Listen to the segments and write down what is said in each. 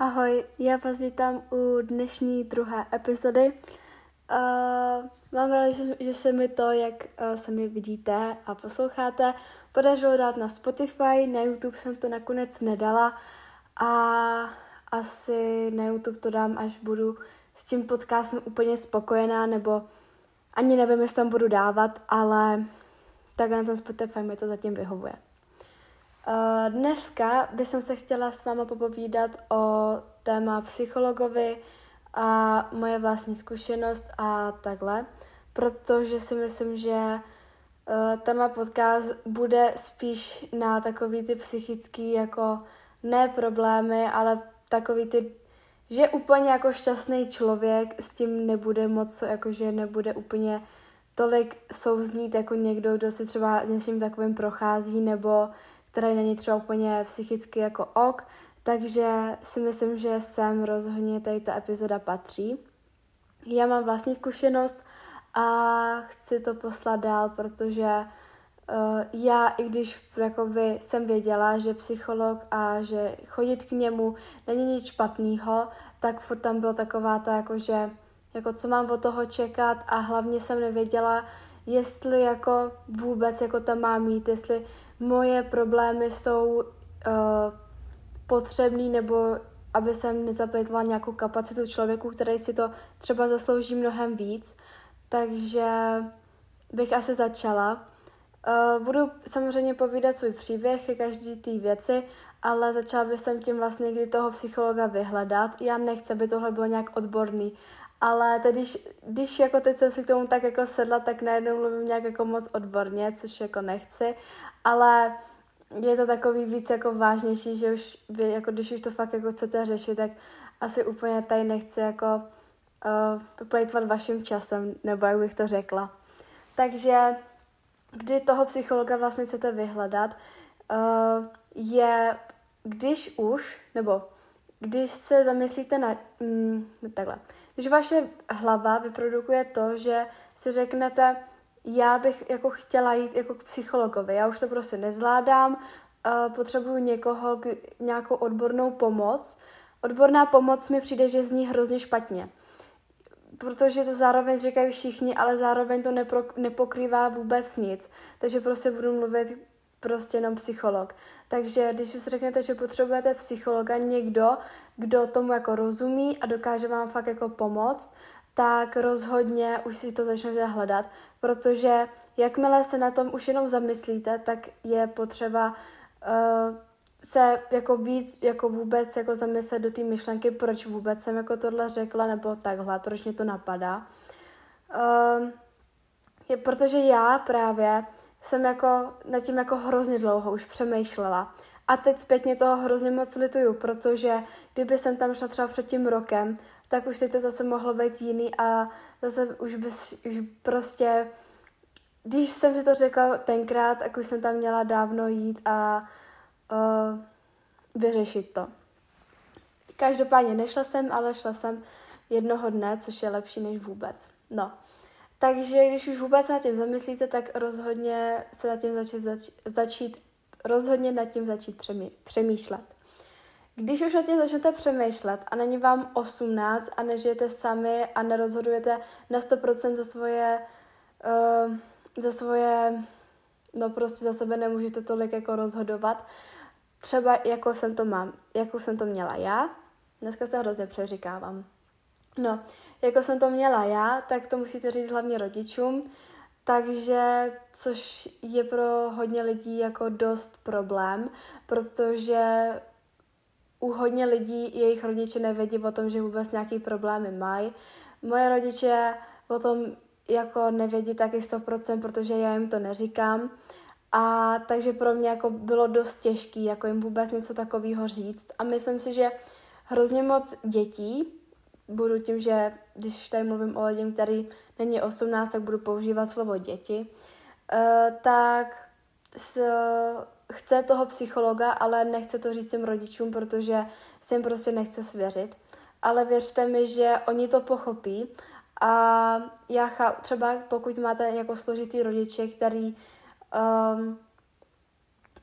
Ahoj, já vás vítám u dnešní druhé epizody. Uh, mám rád, že, že se mi to, jak uh, se mi vidíte a posloucháte, podařilo dát na Spotify, na YouTube jsem to nakonec nedala a asi na YouTube to dám, až budu s tím podcastem úplně spokojená, nebo ani nevím, jestli tam budu dávat, ale takhle na ten Spotify mi to zatím vyhovuje. Uh, dneska bych se chtěla s váma popovídat o téma psychologovi a moje vlastní zkušenost a takhle, protože si myslím, že uh, tenhle podcast bude spíš na takový ty psychický jako ne problémy, ale takový ty, že úplně jako šťastný člověk s tím nebude moc, jakože nebude úplně tolik souznít jako někdo, kdo si třeba něčím takovým prochází, nebo který není třeba úplně psychicky jako ok, takže si myslím, že sem rozhodně tady ta epizoda patří. Já mám vlastní zkušenost a chci to poslat dál, protože uh, já, i když jako vy, jsem věděla, že psycholog a že chodit k němu není nic špatného, tak furt tam byla taková ta, jako že jako co mám od toho čekat a hlavně jsem nevěděla, jestli jako vůbec jako tam mám mít, jestli moje problémy jsou uh, potřebný nebo aby jsem nezapětla nějakou kapacitu člověku, který si to třeba zaslouží mnohem víc. Takže bych asi začala. Uh, budu samozřejmě povídat svůj příběh ke každý té věci, ale začala bych jsem tím vlastně, kdy toho psychologa vyhledat. Já nechci, aby tohle bylo nějak odborný, ale teď, když, když jako teď jsem si k tomu tak jako sedla, tak najednou mluvím nějak jako moc odborně, což jako nechci, ale je to takový víc jako vážnější, že už vy, jako když už to fakt jako chcete řešit, tak asi úplně tady nechci jako uh, plejtvat vaším časem, nebo jak bych to řekla. Takže kdy toho psychologa vlastně chcete vyhledat, uh, je když už, nebo když se zamyslíte na, mm, takhle, když vaše hlava vyprodukuje to, že si řeknete, já bych jako chtěla jít jako k psychologovi, já už to prostě nezvládám, uh, potřebuju někoho, nějakou odbornou pomoc. Odborná pomoc mi přijde, že zní hrozně špatně, protože to zároveň říkají všichni, ale zároveň to nepro, nepokrývá vůbec nic, takže prostě budu mluvit prostě jenom psycholog. Takže když už řeknete, že potřebujete psychologa, někdo, kdo tomu jako rozumí a dokáže vám fakt jako pomoct, tak rozhodně už si to začnete hledat, protože jakmile se na tom už jenom zamyslíte, tak je potřeba uh, se jako víc, jako vůbec jako zamyslet do té myšlenky, proč vůbec jsem jako tohle řekla, nebo takhle, proč mě to napadá. Uh, je protože já právě jsem jako nad tím jako hrozně dlouho už přemýšlela. A teď zpětně toho hrozně moc lituju, protože kdyby jsem tam šla třeba před tím rokem, tak už teď to zase mohlo být jiný a zase už bys, už prostě, když jsem si to řekla tenkrát, tak už jsem tam měla dávno jít a uh, vyřešit to. Každopádně nešla jsem, ale šla jsem jednoho dne, což je lepší než vůbec. No, takže když už vůbec nad tím zamyslíte, tak rozhodně se nad tím začít, zač, začít rozhodně nad tím začít přemý, přemýšlet. Když už nad tím začnete přemýšlet a není vám 18 a nežijete sami a nerozhodujete na 100% za svoje, uh, za svoje, no prostě za sebe nemůžete tolik jako rozhodovat, třeba jako jsem to mám, jako jsem to měla já, dneska se hrozně přeříkávám. No, jako jsem to měla já, tak to musíte říct hlavně rodičům, takže, což je pro hodně lidí jako dost problém, protože u hodně lidí jejich rodiče nevědí o tom, že vůbec nějaký problémy mají. Moje rodiče o tom jako nevědí taky 100%, protože já jim to neříkám. A takže pro mě jako bylo dost těžké jako jim vůbec něco takového říct. A myslím si, že hrozně moc dětí, budu tím, že když tady mluvím o lidem, který není 18, tak budu používat slovo děti, uh, tak s, chce toho psychologa, ale nechce to říct svým rodičům, protože se jim prostě nechce svěřit. Ale věřte mi, že oni to pochopí a já chápu, třeba pokud máte jako složitý rodiče, který um,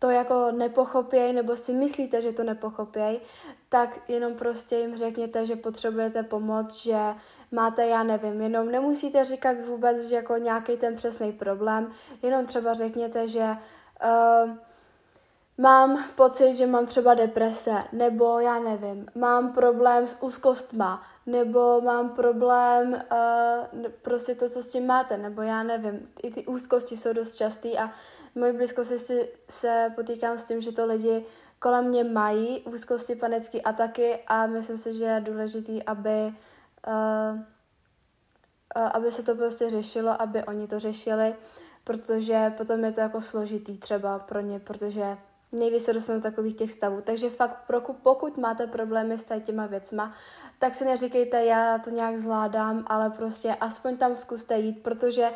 to jako nepochopějí nebo si myslíte, že to nepochopějí, tak jenom prostě jim řekněte, že potřebujete pomoc, že máte, já nevím, jenom nemusíte říkat vůbec, že jako nějaký ten přesný problém, jenom třeba řekněte, že uh, mám pocit, že mám třeba deprese, nebo já nevím, mám problém s úzkostma, nebo mám problém, uh, prostě to, co s tím máte, nebo já nevím, i ty úzkosti jsou dost častý a mojí blízkosti se potýkám s tím, že to lidi kolem mě mají úzkosti, panické ataky a myslím si, že je důležitý, aby, uh, aby se to prostě řešilo, aby oni to řešili, protože potom je to jako složitý třeba pro ně, protože někdy se dostanou do takových těch stavů. Takže fakt, pokud máte problémy s těma věcma, tak si neříkejte, já to nějak zvládám, ale prostě aspoň tam zkuste jít, protože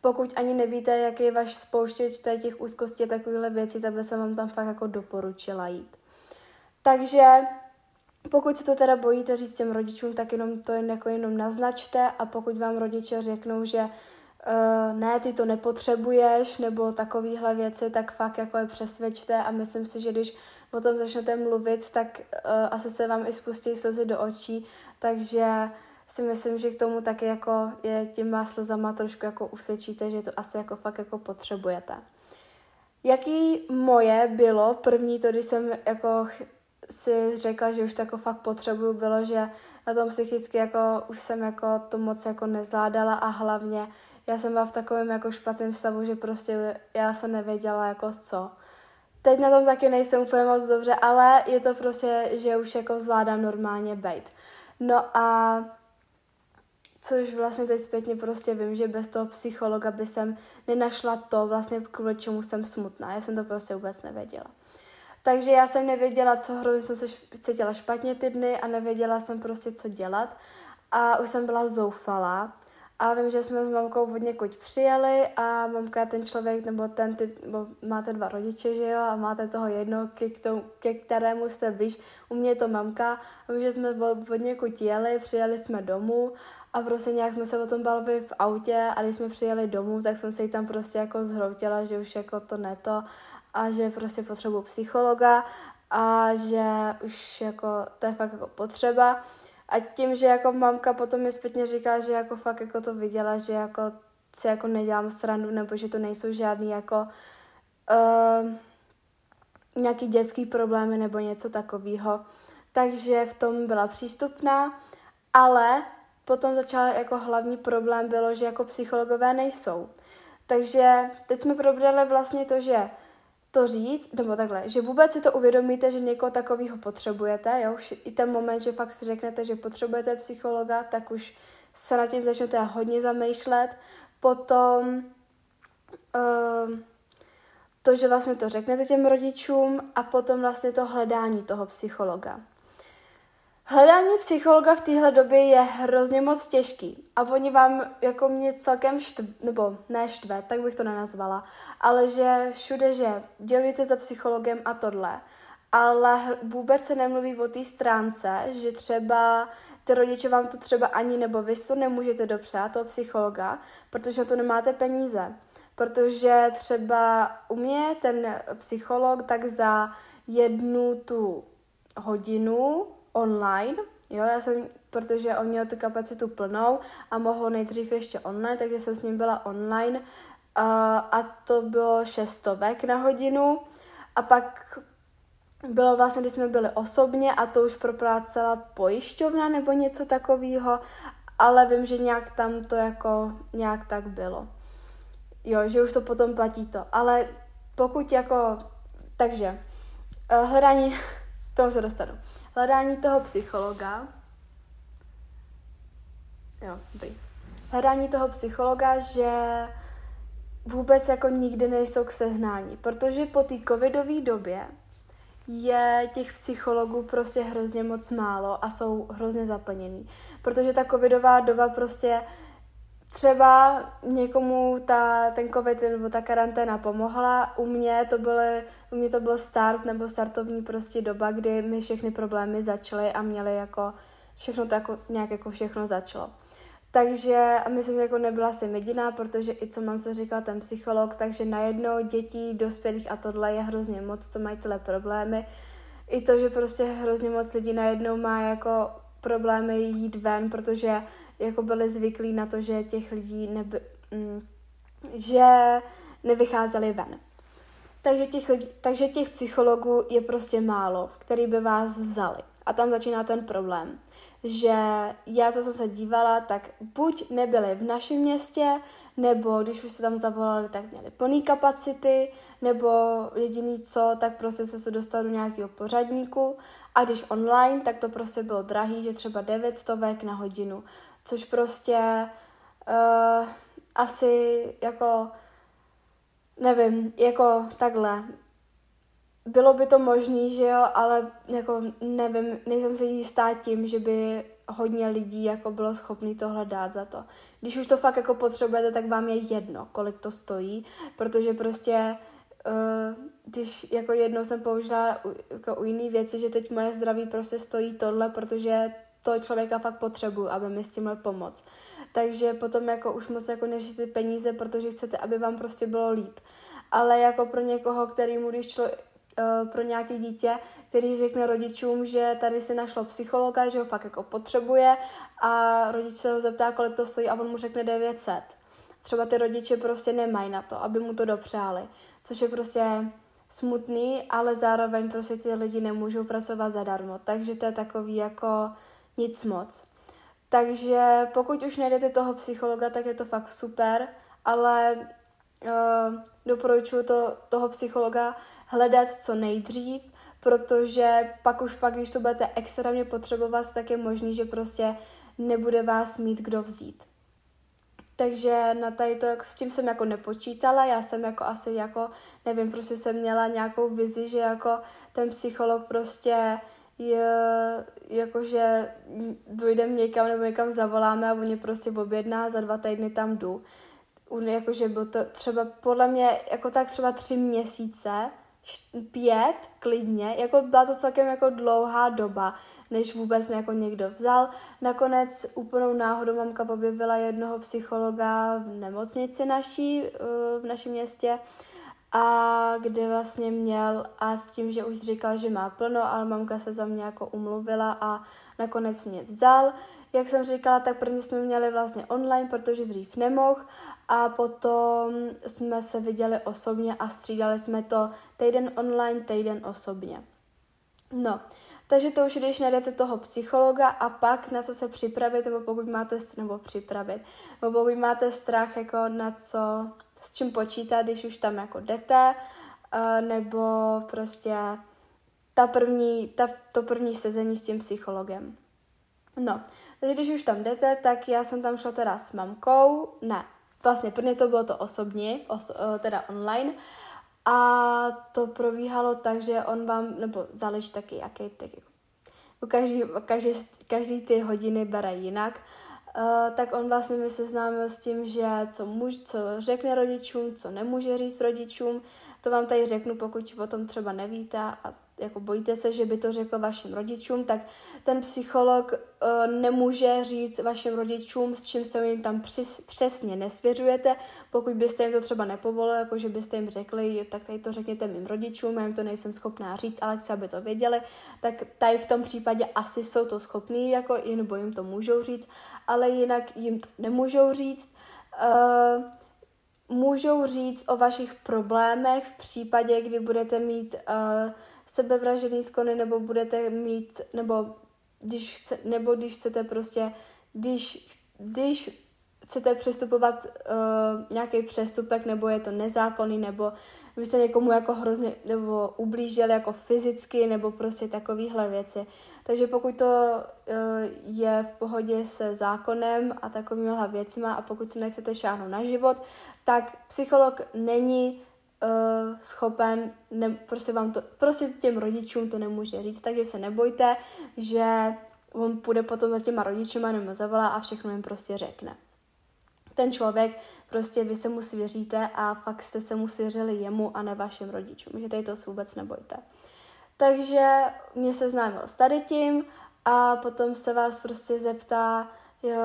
pokud ani nevíte, jaký je váš spouštěč těch úzkostí a takovéhle věci, tak se vám tam fakt jako doporučila jít. Takže pokud se to teda bojíte říct těm rodičům, tak jenom to jen jako jenom naznačte a pokud vám rodiče řeknou, že uh, ne, ty to nepotřebuješ, nebo takovéhle věci, tak fakt jako je přesvědčte a myslím si, že když o tom začnete mluvit, tak uh, asi se vám i spustí slzy do očí, takže si myslím, že k tomu taky jako je těma slzama trošku jako usvědčíte, že to asi jako fakt jako potřebujete. Jaký moje bylo první to, když jsem jako si řekla, že už to jako fakt potřebuju, bylo, že na tom psychicky jako už jsem jako to moc jako nezvládala a hlavně já jsem byla v takovém jako špatném stavu, že prostě já jsem nevěděla jako co. Teď na tom taky nejsem úplně moc dobře, ale je to prostě, že už jako zvládám normálně bejt. No a což vlastně teď zpětně prostě vím, že bez toho psychologa by jsem nenašla to vlastně kvůli čemu jsem smutná. Já jsem to prostě vůbec nevěděla. Takže já jsem nevěděla, co hrozně jsem se cítila špatně ty dny a nevěděla jsem prostě, co dělat. A už jsem byla zoufalá. A vím, že jsme s mamkou od někud přijeli a mamka ten člověk, nebo ten typ, nebo máte dva rodiče, že jo, a máte toho jedno, ke, tomu, ke kterému jste blíž. U mě je to mamka. A vím, že jsme od, od někud jeli, přijeli jsme domů a prostě nějak jsme se o tom bavili v autě a když jsme přijeli domů, tak jsem se jí tam prostě jako zhroutila, že už jako to neto a že prostě potřebuji psychologa a že už jako to je fakt jako potřeba. A tím, že jako mamka potom mi zpětně říká, že jako fakt jako to viděla, že jako si jako nedělám srandu, nebo že to nejsou žádný jako uh, nějaký dětský problémy nebo něco takového. Takže v tom byla přístupná, ale potom začal jako hlavní problém bylo, že jako psychologové nejsou. Takže teď jsme probrali vlastně to, že to říct, nebo takhle, že vůbec si to uvědomíte, že někoho takového potřebujete, jo, už i ten moment, že fakt si řeknete, že potřebujete psychologa, tak už se nad tím začnete hodně zamýšlet. Potom uh, to, že vlastně to řeknete těm rodičům a potom vlastně to hledání toho psychologa. Hledání psychologa v téhle době je hrozně moc těžký a oni vám jako mě celkem štv, nebo ne štve, tak bych to nenazvala, ale že všude, že dělíte za psychologem a tohle, ale vůbec se nemluví o té stránce, že třeba ty rodiče vám to třeba ani nebo vy to nemůžete dopřát, toho psychologa, protože na to nemáte peníze. Protože třeba u mě ten psycholog tak za jednu tu hodinu online, jo, já jsem, protože on měl tu kapacitu plnou a mohl nejdřív ještě online, takže jsem s ním byla online a, a to bylo šestovek na hodinu a pak bylo vlastně, když jsme byli osobně a to už proplácela pojišťovna nebo něco takového, ale vím, že nějak tam to jako nějak tak bylo. Jo, že už to potom platí to. Ale pokud jako, takže, eh, hledání, tomu se dostanu hledání toho psychologa, jo, dobrý, hledání toho psychologa, že vůbec jako nikdy nejsou k sehnání, protože po té covidové době je těch psychologů prostě hrozně moc málo a jsou hrozně zaplněný. Protože ta covidová doba prostě třeba někomu ta, ten covid nebo ta karanténa pomohla, u mě to byly, u mě to byl start nebo startovní prostě doba, kdy mi všechny problémy začaly a měly jako všechno to jako, nějak jako všechno začalo. Takže a myslím, jako nebyla jsem jediná, protože i co mám, co říkal ten psycholog, takže najednou dětí, dospělých a tohle je hrozně moc, co mají tyhle problémy. I to, že prostě hrozně moc lidí najednou má jako problémy jít ven, protože jako byli zvyklí na to, že těch lidí neby, mm, že nevycházeli ven. Takže těch, lidí, takže těch psychologů je prostě málo, který by vás vzali. A tam začíná ten problém že já, co jsem se dívala, tak buď nebyli v našem městě, nebo když už se tam zavolali, tak měli plný kapacity, nebo jediný co, tak prostě se se dostal do nějakého pořadníku. A když online, tak to prostě bylo drahý, že třeba 900 na hodinu, což prostě uh, asi jako nevím, jako takhle, bylo by to možné, že jo, ale jako nevím, nejsem si jistá tím, že by hodně lidí jako bylo schopný tohle dát za to. Když už to fakt jako potřebujete, tak vám je jedno, kolik to stojí, protože prostě uh, když jako jednou jsem použila u, jako u jiný věci, že teď moje zdraví prostě stojí tohle, protože to člověka fakt potřebuju, aby mi s tímhle pomoct. Takže potom jako už moc jako nežijte peníze, protože chcete, aby vám prostě bylo líp. Ale jako pro někoho, který mu, když člo, Eh, pro nějaké dítě, který řekne rodičům, že tady si našlo psychologa, že ho fakt jako potřebuje a rodič se ho zeptá, kolik to stojí a on mu řekne 900. Třeba ty rodiče prostě nemají na to, aby mu to dopřáli, což je prostě smutný, ale zároveň prostě ty lidi nemůžou pracovat zadarmo, takže to je takový jako nic moc. Takže pokud už najdete toho psychologa, tak je to fakt super, ale uh, doporučuji to, toho psychologa hledat co nejdřív, protože pak už pak, když to budete extrémně potřebovat, tak je možný, že prostě nebude vás mít kdo vzít. Takže na tady to, s tím jsem jako nepočítala, já jsem jako asi jako, nevím, prostě jsem měla nějakou vizi, že jako ten psycholog prostě je, jakože dojdem někam nebo někam zavoláme a on mě prostě objedná, za dva týdny tam jdu. Jakože bylo to třeba podle mě jako tak třeba tři měsíce, pět klidně, jako byla to celkem jako dlouhá doba, než vůbec mě jako někdo vzal. Nakonec úplnou náhodou mamka objevila jednoho psychologa v nemocnici naší, eh, v našem městě, a kde vlastně měl a s tím, že už říkal, že má plno, ale mamka se za mě jako umluvila a nakonec mě vzal. Jak jsem říkala, tak první jsme měli vlastně online, protože dřív nemohl a potom jsme se viděli osobně a střídali jsme to týden online, týden osobně. No, takže to už, když najdete toho psychologa a pak na co se připravit, nebo pokud máte, nebo připravit, nebo pokud máte strach jako na co, s čím počítat, když už tam jako jdete, uh, nebo prostě ta první, ta, to první sezení s tím psychologem. No, takže když už tam jdete, tak já jsem tam šla teda s mamkou, ne, vlastně prvně to bylo to osobně, oso, eh, teda online, a to probíhalo tak, že on vám, nebo záleží taky, jaký tak jako, každý, každý, každý ty hodiny bere jinak, Uh, tak on vlastně mi seznámil s tím, že co, muž, co řekne rodičům, co nemůže říct rodičům, to vám tady řeknu, pokud o tom třeba nevíte. A jako bojíte se, že by to řekl vašim rodičům, tak ten psycholog uh, nemůže říct vašim rodičům, s čím se jim tam přis, přesně nesvěřujete. Pokud byste jim to třeba nepovolili, jako že byste jim řekli, tak tady to řekněte mým rodičům, já jim to nejsem schopná říct, ale chci, aby to věděli, tak tady v tom případě asi jsou to schopní, jako nebo jim to můžou říct, ale jinak jim to nemůžou říct. Uh, můžou říct o vašich problémech v případě, kdy budete mít uh, sebevražený sklony, nebo budete mít, nebo když, chce, nebo když chcete prostě, když, když chcete přestupovat uh, nějaký přestupek, nebo je to nezákonný, nebo vy jste někomu jako hrozně, nebo ublížili jako fyzicky, nebo prostě takovéhle věci. Takže pokud to uh, je v pohodě se zákonem a takovýmhle věcima a pokud si nechcete šáhnout na život, tak psycholog není uh, schopen, ne, prostě vám to, prostě těm rodičům to nemůže říct, takže se nebojte, že on půjde potom za těma rodičema nebo zavolá a všechno jim prostě řekne. Ten člověk, prostě vy se mu svěříte a fakt jste se mu svěřili jemu a ne vašim rodičům, že tady to vůbec nebojte. Takže mě se známil s tady tím a potom se vás prostě zeptá, jo,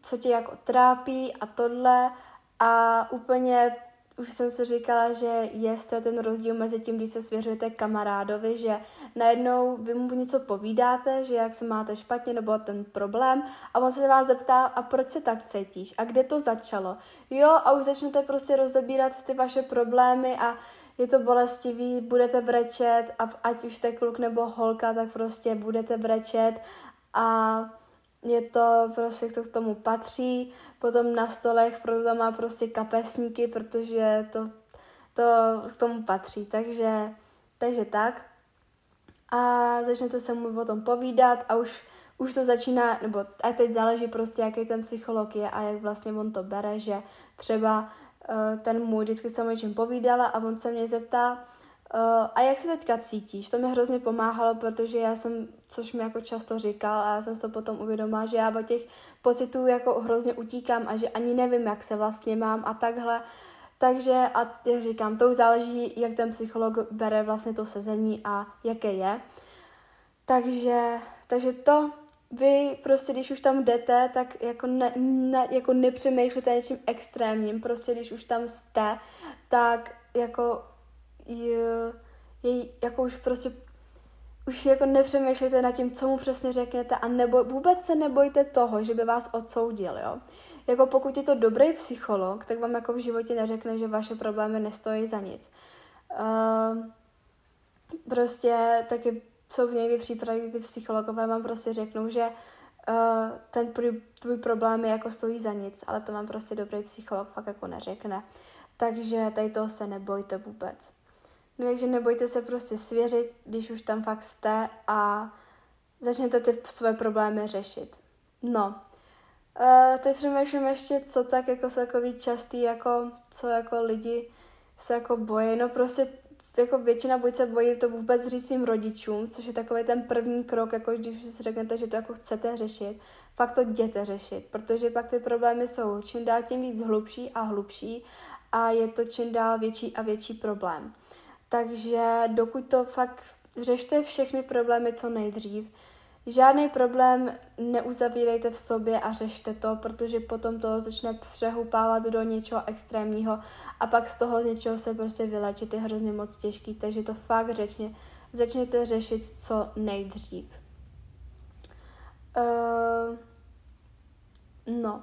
co tě jako trápí a tohle a úplně už jsem si říkala, že je to ten rozdíl mezi tím, když se svěřujete kamarádovi, že najednou vy mu něco povídáte, že jak se máte špatně nebo ten problém a on se vás zeptá, a proč se tak cítíš a kde to začalo. Jo, a už začnete prostě rozebírat ty vaše problémy a je to bolestivý, budete brečet a ať už jste kluk nebo holka, tak prostě budete brečet a je to prostě to k tomu patří. Potom na stolech proto má prostě kapesníky, protože to, to k tomu patří. Takže, takže tak. A začnete se mu o tom povídat a už, už to začíná, nebo a teď záleží prostě, jaký ten psycholog je a jak vlastně on to bere, že třeba uh, ten můj vždycky jsem o něčem povídala a on se mě zeptá, a jak se teďka cítíš? To mi hrozně pomáhalo, protože já jsem, což mi jako často říkal, a já jsem to potom uvědomila, že já od těch pocitů jako hrozně utíkám a že ani nevím, jak se vlastně mám a takhle. Takže a já říkám, to už záleží, jak ten psycholog bere vlastně to sezení a jaké je. Takže, takže to vy prostě, když už tam jdete, tak jako, ne, ne, jako nepřemýšlíte něčím extrémním. Prostě, když už tam jste, tak jako je, je jako už prostě už jako nepřemýšlejte nad tím, co mu přesně řeknete a nebo, vůbec se nebojte toho, že by vás odsoudil, jo. Jako pokud je to dobrý psycholog, tak vám jako v životě neřekne, že vaše problémy nestojí za nic. Uh, prostě taky jsou v někdy případě, kdy ty psychologové vám prostě řeknou, že uh, ten tvůj problém je jako stojí za nic, ale to vám prostě dobrý psycholog fakt jako neřekne. Takže tady toho se nebojte vůbec. No takže nebojte se prostě svěřit, když už tam fakt jste a začněte ty své problémy řešit. No, uh, teď přemýšlím ještě, co tak jako jsou takový častý, jako, co jako lidi se jako bojí. No prostě jako většina buď se bojí to vůbec říct svým rodičům, což je takový ten první krok, jako když si řeknete, že to jako chcete řešit, fakt to jděte řešit, protože pak ty problémy jsou čím dál tím víc hlubší a hlubší a je to čím dál větší a větší problém. Takže dokud to fakt řešte všechny problémy co nejdřív, žádný problém neuzavírejte v sobě a řešte to, protože potom to začne přehupávat do něčeho extrémního a pak z toho z něčeho se prostě vylečit je hrozně moc těžký, takže to fakt řečně, začněte řešit co nejdřív. Uh, no,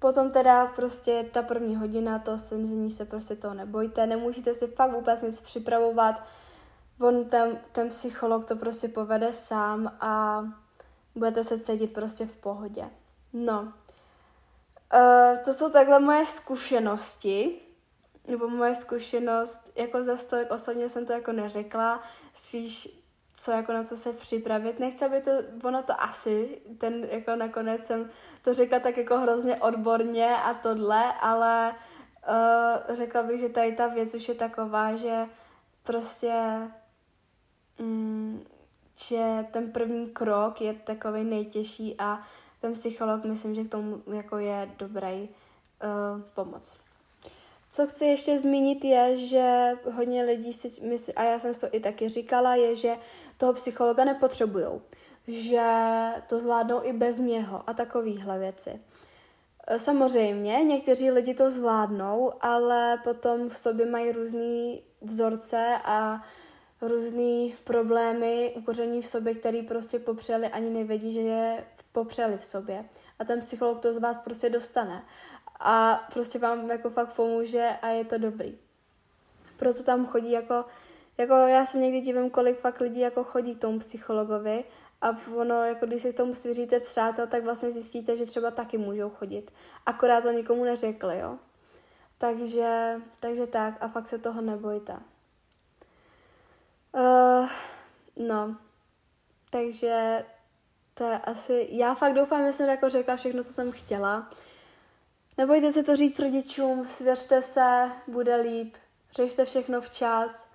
Potom teda prostě ta první hodina, to senzení se prostě toho nebojte, nemusíte si fakt vůbec nic připravovat, on ten, ten psycholog to prostě povede sám a budete se cítit prostě v pohodě. No, uh, to jsou takhle moje zkušenosti, nebo moje zkušenost, jako za stolik osobně jsem to jako neřekla, spíš co jako na co se připravit. Nechci, aby to, ono to asi, ten jako nakonec jsem to řekla tak jako hrozně odborně a tohle, ale uh, řekla bych, že tady ta věc už je taková, že prostě mm, že ten první krok je takový nejtěžší a ten psycholog myslím, že k tomu jako je dobrý uh, pomoc. Co chci ještě zmínit je, že hodně lidí si myslí, a já jsem to i taky říkala, je, že toho psychologa nepotřebujou, že to zvládnou i bez něho a takovýhle věci. E, samozřejmě, někteří lidi to zvládnou, ale potom v sobě mají různé vzorce a různé problémy, ukoření v sobě, který prostě popřeli, ani nevědí, že je popřeli v sobě. A ten psycholog to z vás prostě dostane a prostě vám jako fakt pomůže a je to dobrý. Proto tam chodí jako, jako já se někdy divím, kolik fakt lidí jako chodí k tomu psychologovi a ono, jako když si k tomu svěříte přátel, tak vlastně zjistíte, že třeba taky můžou chodit. Akorát to nikomu neřekli, jo. Takže, takže tak a fakt se toho nebojte. Uh, no, takže to je asi, já fakt doufám, že jsem jako řekla všechno, co jsem chtěla. Nebojte se to říct rodičům, svěřte se, bude líp, řešte všechno včas,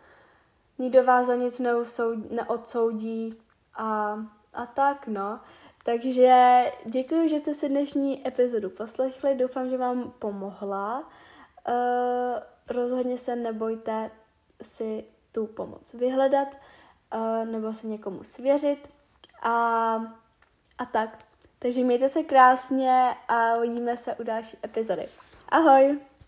nikdo vás za nic neusoudí, neodsoudí a, a tak, no. Takže děkuji, že jste si dnešní epizodu poslechli, doufám, že vám pomohla. Uh, rozhodně se nebojte si tu pomoc vyhledat uh, nebo se někomu svěřit a, a tak. Takže mějte se krásně a uvidíme se u další epizody. Ahoj!